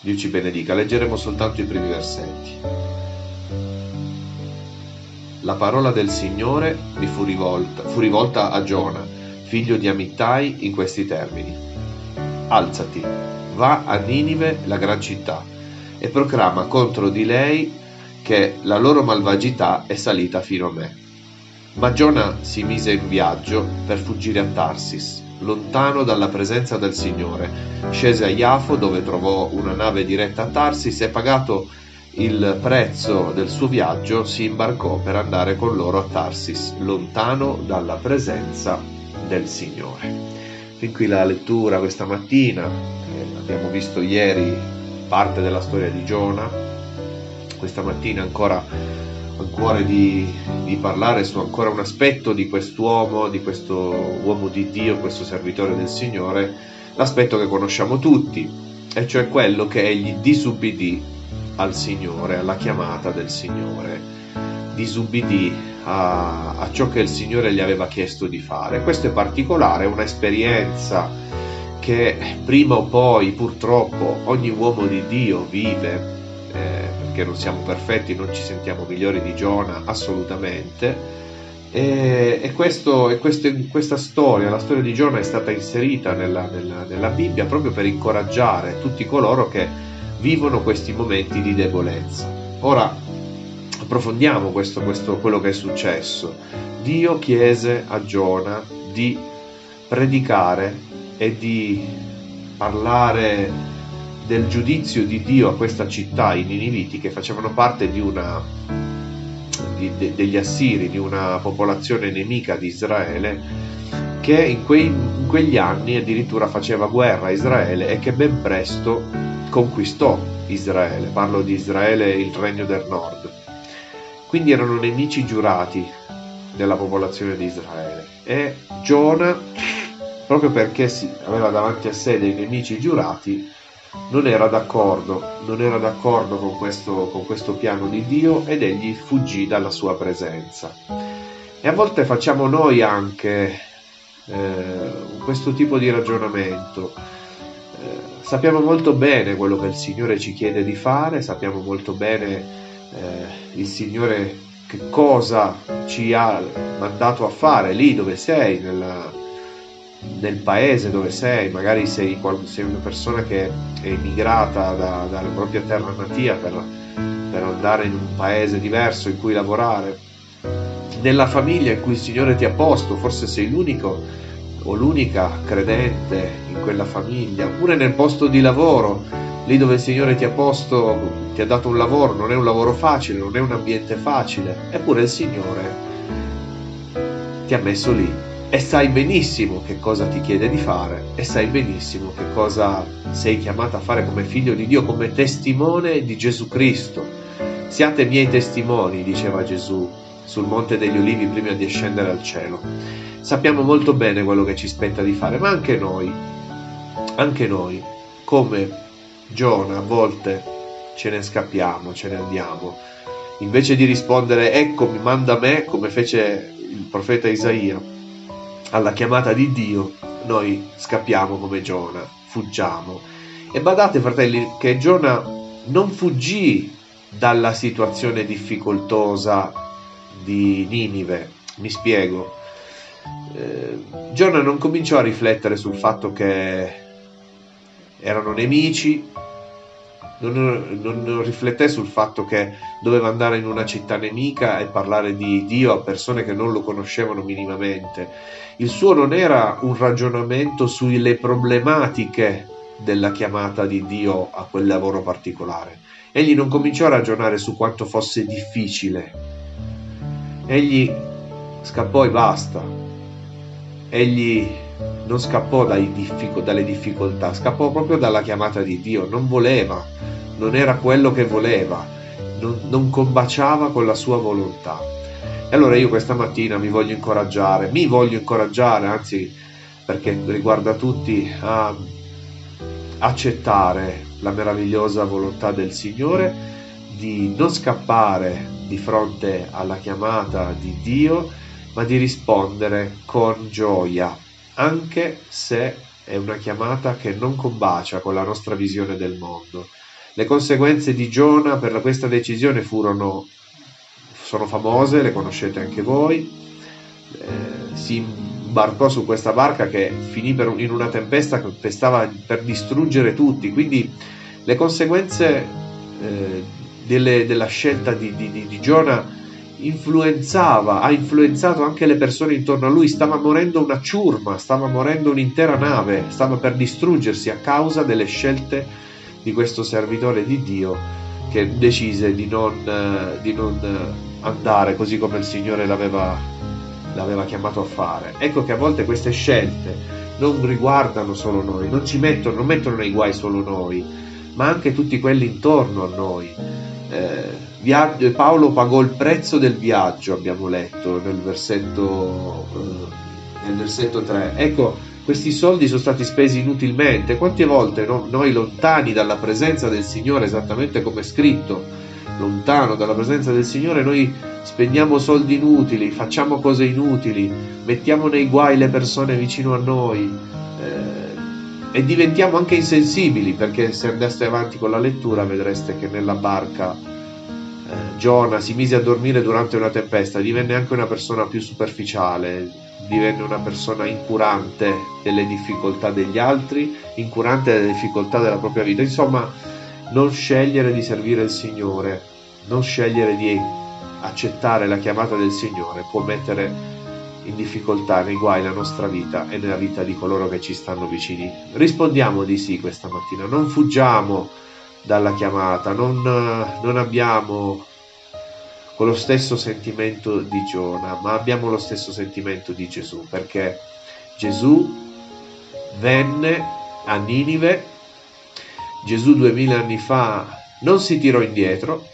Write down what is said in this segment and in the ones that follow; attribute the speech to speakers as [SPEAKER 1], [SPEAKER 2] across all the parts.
[SPEAKER 1] Dio ci benedica, leggeremo soltanto i primi versetti. La parola del Signore mi fu rivolta, fu rivolta a Giona, figlio di Amittai, in questi termini. Alzati, va a Ninive, la gran città, e proclama contro di lei che la loro malvagità è salita fino a me. Ma Giona si mise in viaggio per fuggire a Tarsis, lontano dalla presenza del Signore. Scese a Iafo dove trovò una nave diretta a Tarsis e pagato il prezzo del suo viaggio si imbarcò per andare con loro a Tarsis, lontano dalla presenza del Signore. Fin qui la lettura questa mattina, eh, abbiamo visto ieri parte della storia di Giona, questa mattina ancora cuore di, di, parlare su ancora un aspetto di quest'uomo, di questo uomo di Dio, questo servitore del Signore, l'aspetto che conosciamo tutti, e cioè quello che egli disubbidì al Signore, alla chiamata del Signore, disubbidì a, a ciò che il Signore gli aveva chiesto di fare. Questo è particolare, è un'esperienza che prima o poi purtroppo ogni uomo di Dio vive. Eh, perché non siamo perfetti, non ci sentiamo migliori di Giona assolutamente. E, e, questo, e questo, questa storia, la storia di Giona, è stata inserita nella, nella, nella, Bibbia proprio per incoraggiare tutti coloro che vivono questi momenti di debolezza. Ora approfondiamo questo, questo, quello che è successo. Dio chiese a Giona di predicare e di parlare del giudizio di Dio a questa città, i Niniviti, che facevano parte di una, di, de, degli Assiri, di una popolazione nemica di Israele, che in, quei, in quegli anni addirittura faceva guerra a Israele e che ben presto conquistò Israele. Parlo di Israele, il regno del nord. Quindi erano nemici giurati della popolazione di Israele. E Giona, proprio perché aveva davanti a sé dei nemici giurati, non era d'accordo, non era d'accordo con questo, con questo piano di Dio ed egli fuggì dalla sua presenza. E a volte facciamo noi anche eh, questo tipo di ragionamento. Eh, sappiamo molto bene quello che il Signore ci chiede di fare, sappiamo molto bene eh, il Signore che cosa ci ha mandato a fare lì dove sei, nella, nel paese dove sei, magari sei, sei una persona che è emigrata da, dalla propria terra natia per, per andare in un paese diverso in cui lavorare, nella famiglia in cui il Signore ti ha posto, forse sei l'unico o l'unica credente in quella famiglia, oppure nel posto di lavoro, lì dove il Signore ti ha posto, ti ha dato un lavoro, non è un lavoro facile, non è un ambiente facile, eppure il Signore ti ha messo lì e sai benissimo che cosa ti chiede di fare e sai benissimo che cosa sei chiamato a fare come figlio di Dio, come testimone di Gesù Cristo. Siate miei testimoni, diceva Gesù sul Monte degli Ulivi prima di ascendere al cielo. Sappiamo molto bene quello che ci spetta di fare, ma anche noi, anche noi, come Giona, a volte ce ne scappiamo, ce ne andiamo. Invece di rispondere eccomi, manda me, come fece il profeta Isaia, alla chiamata di Dio, noi scappiamo come Giona, fuggiamo. E badate, fratelli, che Giona non fuggì dalla situazione difficoltosa di Ninive. Mi spiego. Eh, Giona non cominciò a riflettere sul fatto che erano nemici, non, non, rifletté sul fatto che doveva andare in una città nemica e parlare di Dio a persone che non lo conoscevano minimamente. Il suo non era un ragionamento sulle problematiche della chiamata di Dio a quel lavoro particolare. Egli non cominciò a ragionare su quanto fosse difficile. Egli scappò e basta. Egli non scappò diffic- dalle difficoltà, scappò proprio dalla chiamata di Dio, non voleva, non era quello che voleva, non, non combaciava con la sua volontà. E allora io questa mattina mi voglio incoraggiare, mi voglio incoraggiare, anzi perché riguarda tutti, a accettare la meravigliosa volontà del Signore, di non scappare di fronte alla chiamata di Dio, ma di rispondere con gioia, anche se è una chiamata che non combacia con la nostra visione del mondo, Le conseguenze di Giona per questa decisione furono sono famose, le conoscete anche voi. Eh, si imbarcò su questa barca che finì per, in una tempesta che stava per distruggere tutti, quindi le conseguenze eh, delle, della scelta di, di, di, di Giona influenzava, ha influenzato anche le persone intorno a lui, stava morendo una ciurma, stava morendo un'intera nave, stava per distruggersi a causa delle scelte di questo servitore di Dio che decise di non, di non andare così come il Signore l'aveva, l'aveva chiamato a fare. Ecco che a volte queste scelte non riguardano solo noi, non ci mettono, non mettono nei guai solo noi, ma anche tutti quelli intorno a noi. Eh, Viaggio, Paolo pagò il prezzo del viaggio, abbiamo letto nel versetto, eh, nel versetto 3. Ecco, questi soldi sono stati spesi inutilmente. Quante volte no, noi lontani dalla presenza del Signore, esattamente come è scritto, lontano dalla presenza del Signore, noi spendiamo soldi inutili, facciamo cose inutili, mettiamo nei guai le persone vicino a noi eh, e diventiamo anche insensibili perché se andaste avanti con la lettura vedreste che nella barca Giona si mise a dormire durante una tempesta, divenne anche una persona più superficiale, divenne una persona incurante delle difficoltà degli altri, incurante delle difficoltà della propria vita. Insomma, non scegliere di servire il Signore, non scegliere di accettare la chiamata del Signore può mettere in difficoltà, nei guai la nostra vita e nella vita di coloro che ci stanno vicini. Rispondiamo di sì questa mattina, non fuggiamo dalla chiamata, non, non abbiamo con lo stesso sentimento di Giona, ma abbiamo lo stesso sentimento di Gesù, perché Gesù venne a Ninive, Gesù duemila anni fa non si tirò indietro,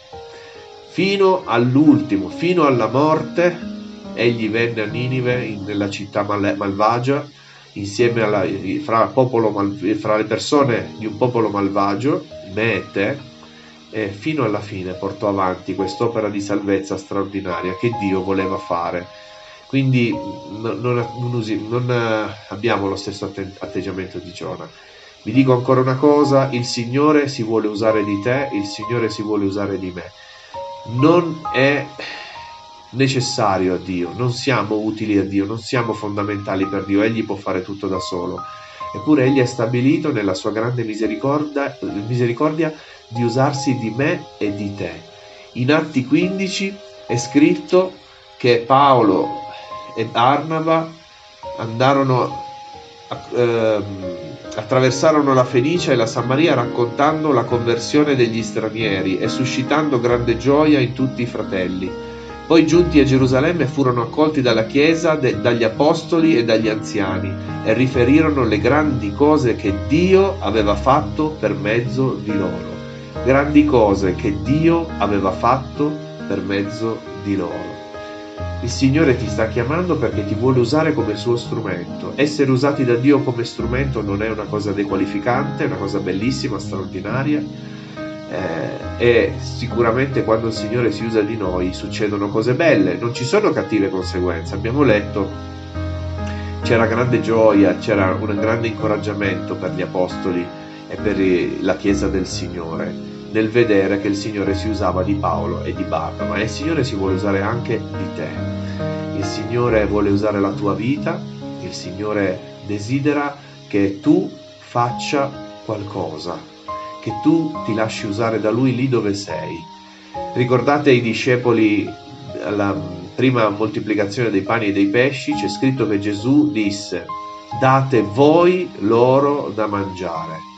[SPEAKER 1] fino all'ultimo, fino alla morte, egli venne a Ninive, nella città malvagia, insieme alla, fra, popolo, fra le persone di un popolo malvagio, Mete, e fino alla fine portò avanti quest'opera di salvezza straordinaria che Dio voleva fare. Quindi non, non, non abbiamo lo stesso atteggiamento di Giona. Vi dico ancora una cosa, il Signore si vuole usare di te, il Signore si vuole usare di me. Non è necessario a Dio, non siamo utili a Dio, non siamo fondamentali per Dio, Egli può fare tutto da solo. Eppure Egli ha stabilito nella sua grande misericordia, misericordia di usarsi di me e di te. In Atti 15 è scritto che Paolo e Arnaba andarono ehm, attraversarono la Fenicia e la Samaria raccontando la conversione degli stranieri e suscitando grande gioia in tutti i fratelli. Poi giunti a Gerusalemme furono accolti dalla Chiesa, de, dagli Apostoli e dagli anziani e riferirono le grandi cose che Dio aveva fatto per mezzo di loro. Grandi cose che Dio aveva fatto per mezzo di loro. Il Signore ti sta chiamando perché ti vuole usare come suo strumento. Essere usati da Dio come strumento non è una cosa dequalificante, è una cosa bellissima, straordinaria eh, e sicuramente quando il Signore si usa di noi succedono cose belle, non ci sono cattive conseguenze. Abbiamo letto, c'era grande gioia, c'era un grande incoraggiamento per gli apostoli e per la Chiesa del Signore nel vedere che il Signore si usava di Paolo e di Barnaba e il Signore si vuole usare anche di te. Il Signore vuole usare la tua vita, il Signore desidera che tu faccia qualcosa che tu ti lasci usare da Lui lì dove sei. Ricordate i discepoli alla prima moltiplicazione dei pani e dei pesci, c'è scritto che Gesù disse, date voi loro da mangiare.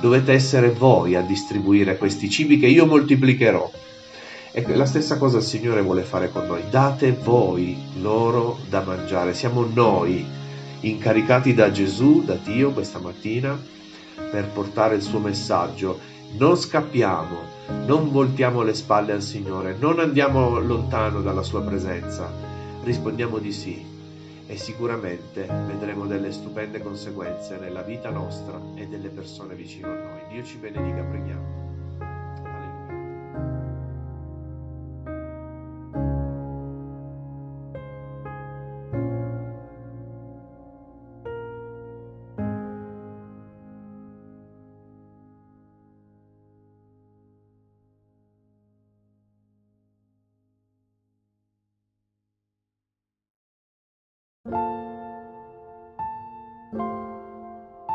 [SPEAKER 1] Dovete essere voi a distribuire questi cibi che io moltiplicherò. E la stessa cosa il Signore vuole fare con noi. Date voi loro da mangiare. Siamo noi incaricati da Gesù, da Dio questa mattina per portare il suo messaggio. Non scappiamo, non voltiamo le spalle al Signore, non andiamo lontano dalla sua presenza. Rispondiamo di sì e sicuramente vedremo delle stupende conseguenze nella vita nostra e delle persone vicino a noi. Dio ci benedica, preghiamo. Dio.